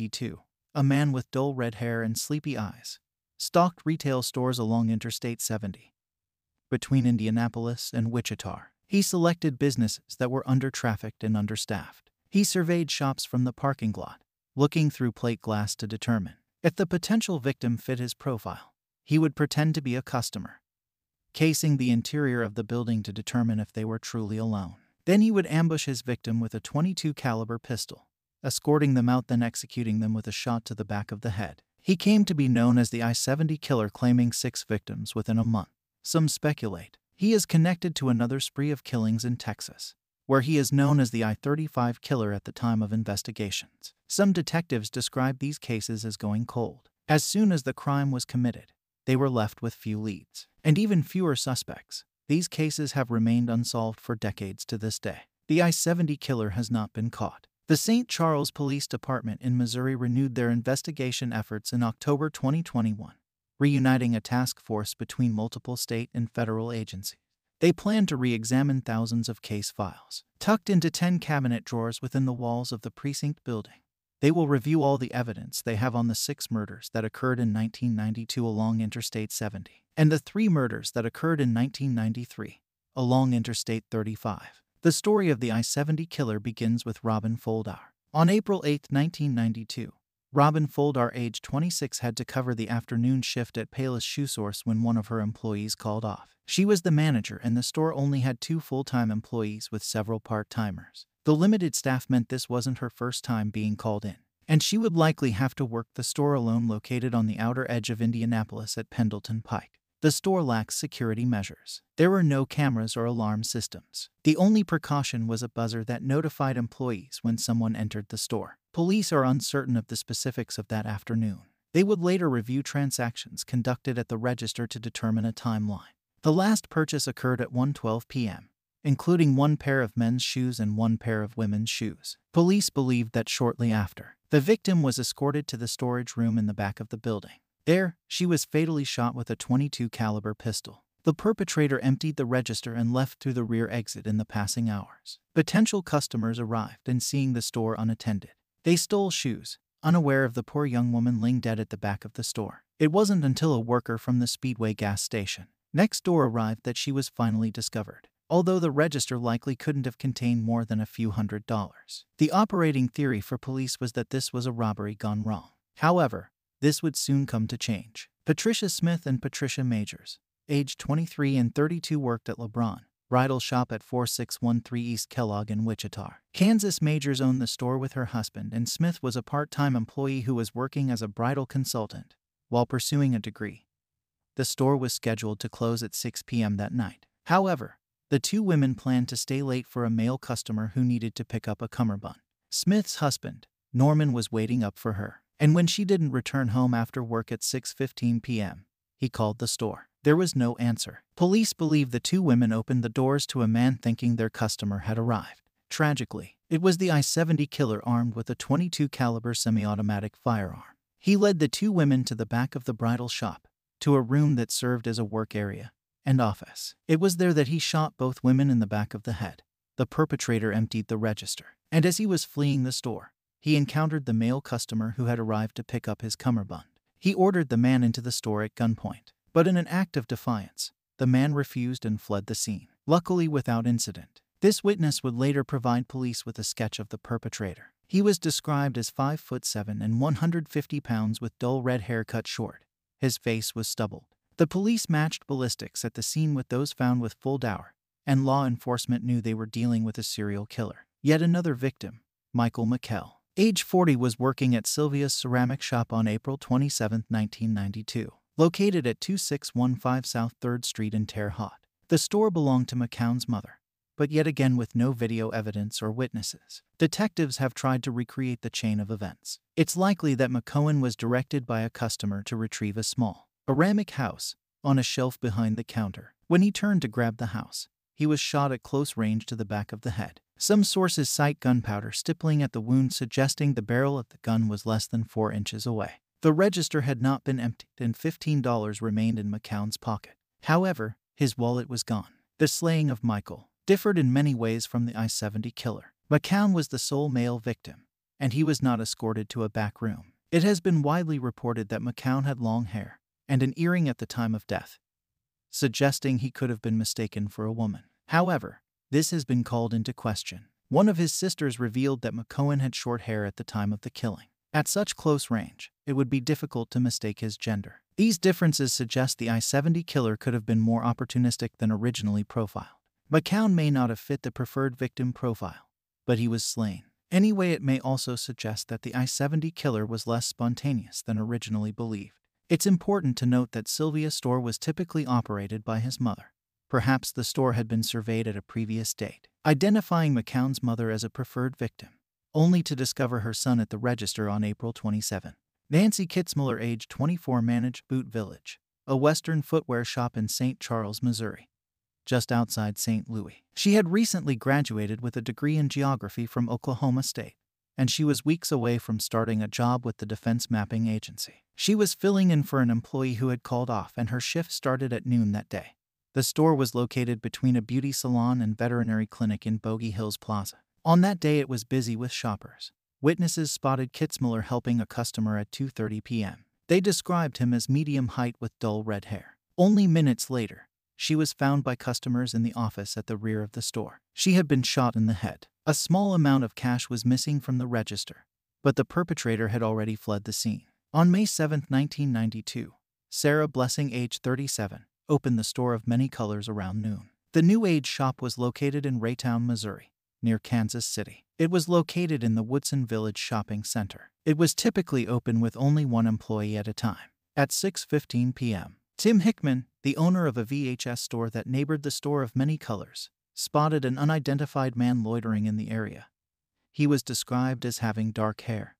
In 1992, a man with dull red hair and sleepy eyes stalked retail stores along Interstate 70 between Indianapolis and Wichita. He selected businesses that were under-trafficked and understaffed. He surveyed shops from the parking lot, looking through plate glass to determine if the potential victim fit his profile. He would pretend to be a customer, casing the interior of the building to determine if they were truly alone. Then he would ambush his victim with a 22 caliber pistol, escorting them out then executing them with a shot to the back of the head. He came to be known as the I-70 killer claiming 6 victims within a month. Some speculate he is connected to another spree of killings in Texas, where he is known as the I-35 killer at the time of investigations. Some detectives describe these cases as going cold. As soon as the crime was committed, they were left with few leads, and even fewer suspects. These cases have remained unsolved for decades to this day. The I-70 killer has not been caught. The St. Charles Police Department in Missouri renewed their investigation efforts in October 2021, reuniting a task force between multiple state and federal agencies. They plan to re examine thousands of case files, tucked into 10 cabinet drawers within the walls of the precinct building. They will review all the evidence they have on the six murders that occurred in 1992 along Interstate 70 and the three murders that occurred in 1993 along Interstate 35. The story of the I 70 killer begins with Robin Fuldauer. On April 8, 1992, Robin Fuldauer, age 26, had to cover the afternoon shift at Payless Shoe Source when one of her employees called off. She was the manager, and the store only had two full time employees with several part timers. The limited staff meant this wasn't her first time being called in, and she would likely have to work the store alone located on the outer edge of Indianapolis at Pendleton Pike. The store lacks security measures. There were no cameras or alarm systems. The only precaution was a buzzer that notified employees when someone entered the store. Police are uncertain of the specifics of that afternoon. They would later review transactions conducted at the register to determine a timeline. The last purchase occurred at 1:12 p.m., including one pair of men's shoes and one pair of women's shoes. Police believed that shortly after, the victim was escorted to the storage room in the back of the building. There, she was fatally shot with a 22 caliber pistol. The perpetrator emptied the register and left through the rear exit in the passing hours. Potential customers arrived and seeing the store unattended. They stole shoes, unaware of the poor young woman laying dead at the back of the store. It wasn't until a worker from the Speedway gas station next door arrived that she was finally discovered although the register likely couldn't have contained more than a few hundred dollars. The operating theory for police was that this was a robbery gone wrong. However, this would soon come to change. Patricia Smith and Patricia Magers, age 23 and 32, worked at LeBron bridal shop at 4613 East Kellogg in Wichita. Kansas Magers owned the store with her husband, and Smith was a part time employee who was working as a bridal consultant while pursuing a degree. The store was scheduled to close at 6 p.m. that night. However, the two women planned to stay late for a male customer who needed to pick up a cummerbund. Smith's husband, Norman, was waiting up for her and when she didn't return home after work at 6:15 p.m., he called the store. There was no answer. Police believe the two women opened the doors to a man thinking their customer had arrived. Tragically, it was the I-70 killer armed with a 22 caliber semi-automatic firearm. He led the two women to the back of the bridal shop, to a room that served as a work area and office. It was there that he shot both women in the back of the head. The perpetrator emptied the register, and as he was fleeing the store, he encountered the male customer who had arrived to pick up his cummerbund. He ordered the man into the store at gunpoint, but in an act of defiance, the man refused and fled the scene, luckily without incident. This witness would later provide police with a sketch of the perpetrator. He was described as 5 foot 7 and 150 pounds with dull red hair cut short. His face was stubbled. The police matched ballistics at the scene with those found with Fuldauer, and law enforcement knew they were dealing with a serial killer. Yet another victim, Michael McCown, age 40, was working at Sylvia's ceramic shop on April 27, 1992, located at 2615 South 3rd Street in Terre Haute. The store belonged to McCown's mother, but yet again with no video evidence or witnesses. Detectives have tried to recreate the chain of events. It's likely that McCown was directed by a customer to retrieve a small ceramic house on a shelf behind the counter. When he turned to grab the house, he was shot at close range to the back of the head. Some sources cite gunpowder stippling at the wound, suggesting the barrel of the gun was less than four inches away. The register had not been emptied, and $15 remained in McCown's pocket. However, his wallet was gone. The slaying of Michael differed in many ways from the I 70 killer. McCown was the sole male victim, and he was not escorted to a back room. It has been widely reported that McCown had long hair and an earring at the time of death, suggesting he could have been mistaken for a woman. However, this has been called into question. One of his sisters revealed that McCown had short hair at the time of the killing. At such close range, it would be difficult to mistake his gender. These differences suggest the I 70 killer could have been more opportunistic than originally profiled. McCown may not have fit the preferred victim profile, but he was slain. Anyway, it may also suggest that the I 70 killer was less spontaneous than originally believed. It's important to note that Sylvia's store was typically operated by his mother. Perhaps the store had been surveyed at a previous date, identifying McCown's mother as a preferred victim, only to discover her son at the register on April 27. Nancy Kitzmiller, age 24, managed Boot Village, a Western footwear shop in St. Charles, Missouri, just outside St. Louis. She had recently graduated with a degree in geography from Oklahoma State and she was weeks away from starting a job with the Defense Mapping Agency. She was filling in for an employee who had called off, and her shift started at noon that day. The store was located between a beauty salon and veterinary clinic in Bogey Hills Plaza. On that day, it was busy with shoppers. Witnesses spotted Kitzmiller helping a customer at 2:30 p.m. They described him as medium height with dull red hair. Only minutes later, she was found by customers in the office at the rear of the store. She had been shot in the head. A small amount of cash was missing from the register, but the perpetrator had already fled the scene. On May 7, 1992, Sarah Blessing, age 37, opened the store of many colors around noon. The New Age shop was located in Raytown, Missouri, near Kansas City. It was located in the Woodson Village Shopping Center. It was typically open with only one employee at a time. At 6:15 p.m., Tim Hickman, the owner of a VHS store that neighbored the store of many colors, spotted an unidentified man loitering in the area. He was described as having dark hair,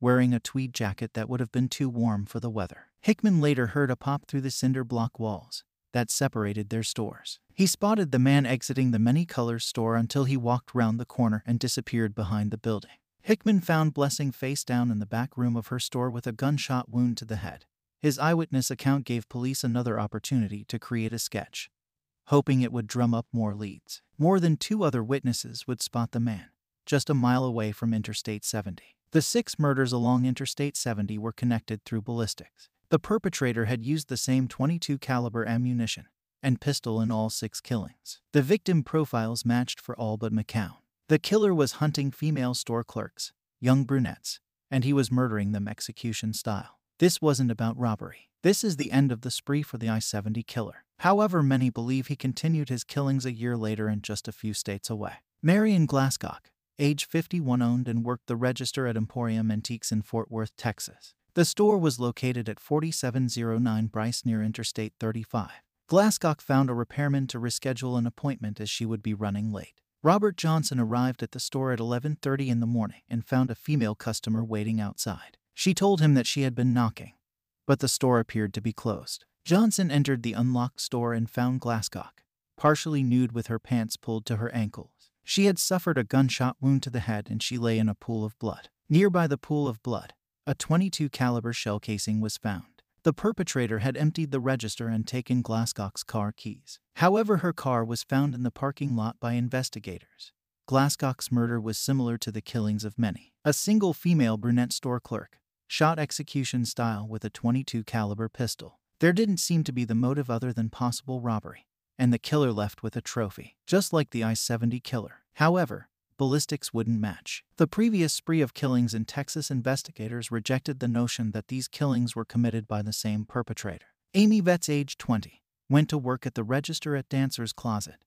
wearing a tweed jacket that would have been too warm for the weather. Hickman later heard a pop through the cinder block walls that separated their stores. He spotted the man exiting the many colors store until he walked round the corner and disappeared behind the building. Hickman found Blessing face down in the back room of her store with a gunshot wound to the head. His eyewitness account gave police another opportunity to create a sketch, hoping it would drum up more leads. More than two other witnesses would spot the man, just a mile away from Interstate 70. The six murders along Interstate 70 were connected through ballistics. The perpetrator had used the same 22 caliber ammunition and pistol in all six killings. The victim profiles matched for all but McCown. The killer was hunting female store clerks, young brunettes, and he was murdering them execution style. This wasn't about robbery. This is the end of the spree for the I 70 killer. However, many believe he continued his killings a year later and just a few states away. Mary Ann Glasscock, age 51, owned and worked the register at Emporium Antiques in Fort Worth, Texas. The store was located at 4709 Bryce near Interstate 35. Glasscock found a repairman to reschedule an appointment as she would be running late. Robert Johnson arrived at the store at 11:30 in the morning and found a female customer waiting outside. She told him that she had been knocking, but the store appeared to be closed. Johnson entered the unlocked store and found Glasscock, partially nude with her pants pulled to her ankles. She had suffered a gunshot wound to the head and she lay in a pool of blood. Nearby the pool of blood, a 22 caliber shell casing was found. The perpetrator had emptied the register and taken Glasscock's car keys. However, her car was found in the parking lot by investigators. Glasscock's murder was similar to the killings of many. A single female brunette store clerk, shot execution style with a 22 caliber pistol. There didn't seem to be the motive other than possible robbery, and the killer left with a trophy, just like the I-70 killer. However, ballistics wouldn't match. The previous spree of killings in Texas investigators rejected the notion that these killings were committed by the same perpetrator. Amy Vess, age 20, went to work at the register at Dancer's Closet,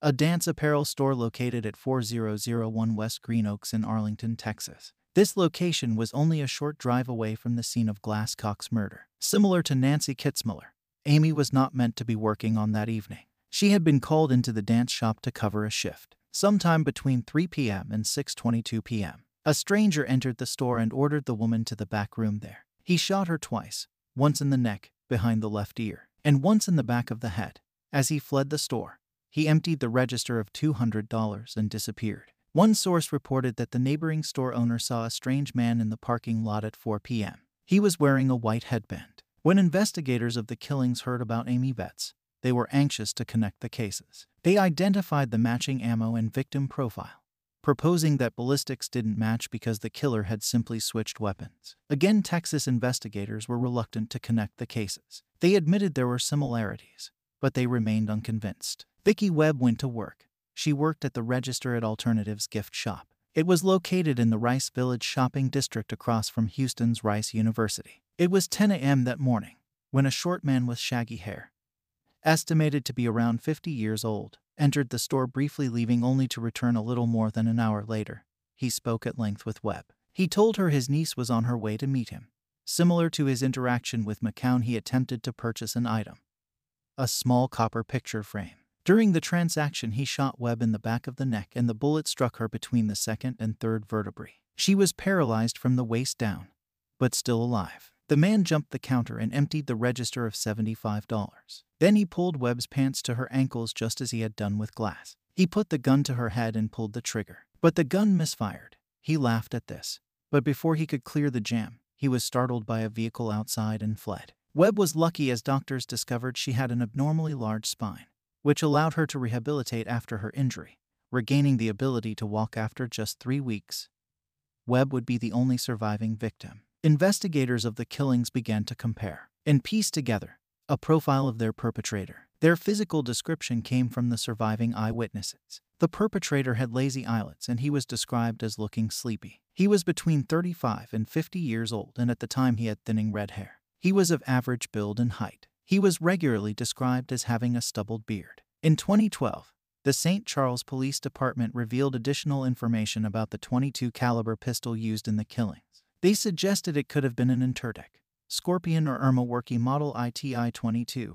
a dance apparel store located at 4001 West Green Oaks in Arlington, Texas. This location was only a short drive away from the scene of Glasscock's murder. Similar to Nancy Kitzmiller, Amy was not meant to be working on that evening. She had been called into the dance shop to cover a shift. Sometime between 3 p.m. and 6:22 p.m., a stranger entered the store and ordered the woman to the back room there. He shot her twice, once in the neck, behind the left ear, and once in the back of the head. As he fled the store, he emptied the register of $200 and disappeared. One source reported that the neighboring store owner saw a strange man in the parking lot at 4 p.m. He was wearing a white headband. When investigators of the killings heard about Amy Vess, they were anxious to connect the cases. They identified the matching ammo and victim profile, proposing that ballistics didn't match because the killer had simply switched weapons. Again, Texas investigators were reluctant to connect the cases. They admitted there were similarities, but they remained unconvinced. Vicki Webb went to work. She worked at the register at Alternatives Gift Shop. It was located in the Rice Village shopping district across from Houston's Rice University. It was 10 a.m. that morning when a short man with shaggy hair, estimated to be around 50 years old, entered the store briefly, leaving only to return a little more than an hour later. He spoke at length with Webb. He told her his niece was on her way to meet him. Similar to his interaction with McCown, he attempted to purchase an item a small copper picture frame. During the transaction, he shot Webb in the back of the neck and the bullet struck her between the second and third vertebrae. She was paralyzed from the waist down, but still alive. The man jumped the counter and emptied the register of $75. Then he pulled Webb's pants to her ankles just as he had done with Glass. He put the gun to her head and pulled the trigger. But the gun misfired. He laughed at this. But before he could clear the jam, he was startled by a vehicle outside and fled. Webb was lucky as doctors discovered she had an abnormally large spine which allowed her to rehabilitate after her injury, regaining the ability to walk after just three weeks. Webb would be the only surviving victim. Investigators of the killings began to compare and piece together a profile of their perpetrator. Their physical description came from the surviving eyewitnesses. The perpetrator had lazy eyelids and he was described as looking sleepy. He was between 35 and 50 years old, and at the time he had thinning red hair. He was of average build and height. He was regularly described as having a stubbled beard. In 2012, the St. Charles Police Department revealed additional information about the 22 caliber pistol used in the killings. They suggested it could have been an Intratec, Scorpion or Erma Werke model ITI-22.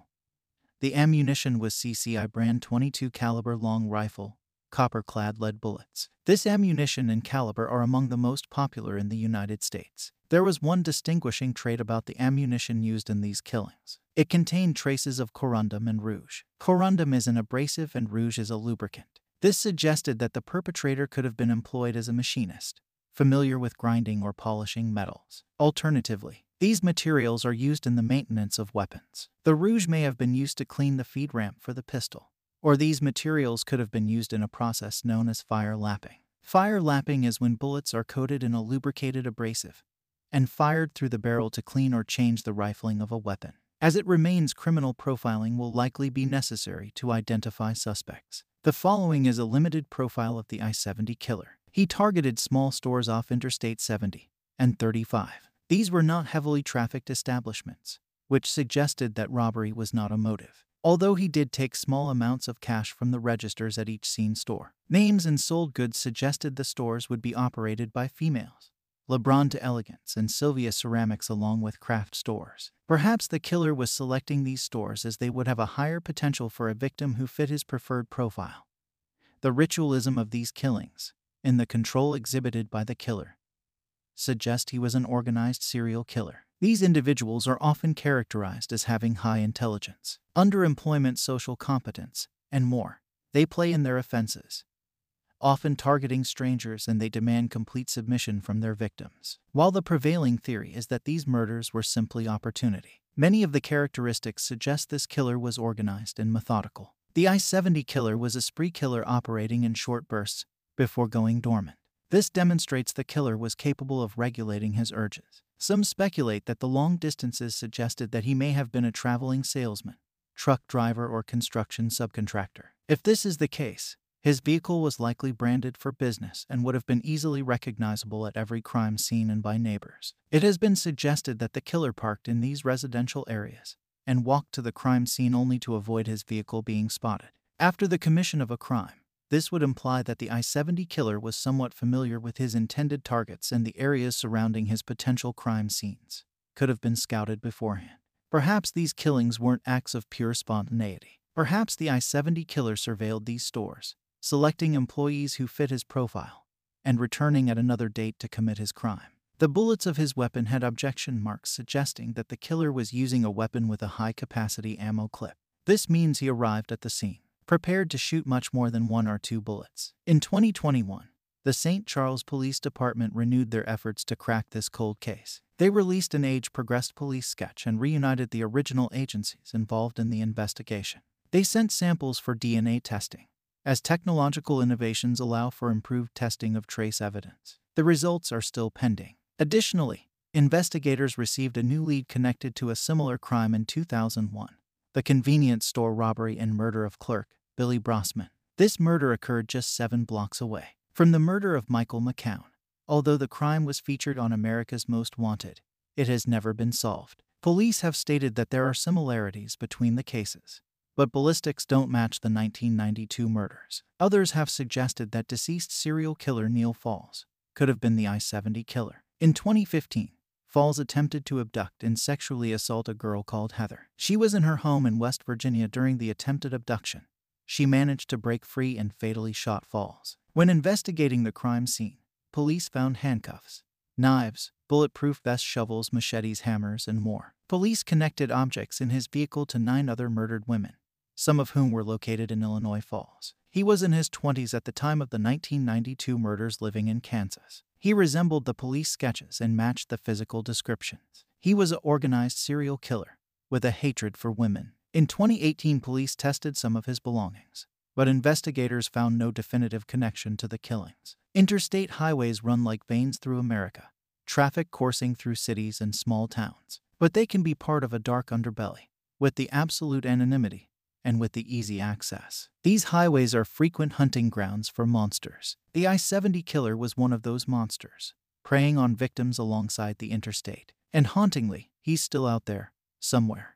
The ammunition was CCI brand 22 caliber long rifle, copper-clad lead bullets. This ammunition and caliber are among the most popular in the United States. There was one distinguishing trait about the ammunition used in these killings. It contained traces of corundum and rouge. Corundum is an abrasive and rouge is a lubricant. This suggested that the perpetrator could have been employed as a machinist, familiar with grinding or polishing metals. Alternatively, these materials are used in the maintenance of weapons. The rouge may have been used to clean the feed ramp for the pistol, or these materials could have been used in a process known as fire lapping. Fire lapping is when bullets are coated in a lubricated abrasive and fired through the barrel to clean or change the rifling of a weapon. As it remains, criminal profiling will likely be necessary to identify suspects. The following is a limited profile of the I 70 killer. He targeted small stores off Interstate 70 and 35. These were not heavily trafficked establishments, which suggested that robbery was not a motive. Although he did take small amounts of cash from the registers at each scene store, names and sold goods suggested the stores would be operated by females. La Bride d'Elegance, and Sylvia Ceramics, along with craft stores. Perhaps the killer was selecting these stores as they would have a higher potential for a victim who fit his preferred profile. The ritualism of these killings, in the control exhibited by the killer, suggest he was an organized serial killer. These individuals are often characterized as having high intelligence, underemployment, social competence, and more. They play in their offenses, often targeting strangers, and they demand complete submission from their victims. While the prevailing theory is that these murders were simply opportunity, many of the characteristics suggest this killer was organized and methodical. The I 70 killer was a spree killer operating in short bursts before going dormant. This demonstrates the killer was capable of regulating his urges. Some speculate that the long distances suggested that he may have been a traveling salesman, truck driver, or construction subcontractor. If this is the case, his vehicle was likely branded for business and would have been easily recognizable at every crime scene and by neighbors. It has been suggested that the killer parked in these residential areas and walked to the crime scene only to avoid his vehicle being spotted. After the commission of a crime, this would imply that the I 70 killer was somewhat familiar with his intended targets and the areas surrounding his potential crime scenes could have been scouted beforehand. Perhaps these killings weren't acts of pure spontaneity. Perhaps the I 70 killer surveilled these stores selecting employees who fit his profile, and returning at another date to commit his crime. The bullets of his weapon had ejection marks suggesting that the killer was using a weapon with a high capacity ammo clip. This means he arrived at the scene, prepared to shoot much more than one or two bullets. In 2021, the St. Charles Police Department renewed their efforts to crack this cold case. They released an age progressed police sketch and reunited the original agencies involved in the investigation. They sent samples for DNA testing, as technological innovations allow for improved testing of trace evidence. The results are still pending. Additionally, investigators received a new lead connected to a similar crime in 2001 the convenience store robbery and murder of clerk Billy Brossman. This murder occurred just seven blocks away from the murder of Michael McCown. Although the crime was featured on America's Most Wanted, it has never been solved. Police have stated that there are similarities between the cases, but ballistics don't match the 1992 murders. Others have suggested that deceased serial killer Neal Falls could have been the I 70 killer. In 2015, Falls attempted to abduct and sexually assault a girl called Heather. She was in her home in West Virginia during the attempted abduction. She managed to break free and fatally shot Falls. When investigating the crime scene, police found handcuffs, knives, bulletproof vests, shovels, machetes, hammers, and more. Police connected objects in his vehicle to nine other murdered women, some of whom were located in Illinois Falls. He was in his 20s at the time of the 1992 murders living in Kansas. He resembled the police sketches and matched the physical descriptions. He was an organized serial killer with a hatred for women. In 2018, police tested some of his belongings, but investigators found no definitive connection to the killings. Interstate highways run like veins through America, traffic coursing through cities and small towns, but they can be part of a dark underbelly with the absolute anonymity and with the easy access. These highways are frequent hunting grounds for monsters. The I 70 killer was one of those monsters, preying on victims alongside the interstate. And hauntingly, he's still out there, somewhere.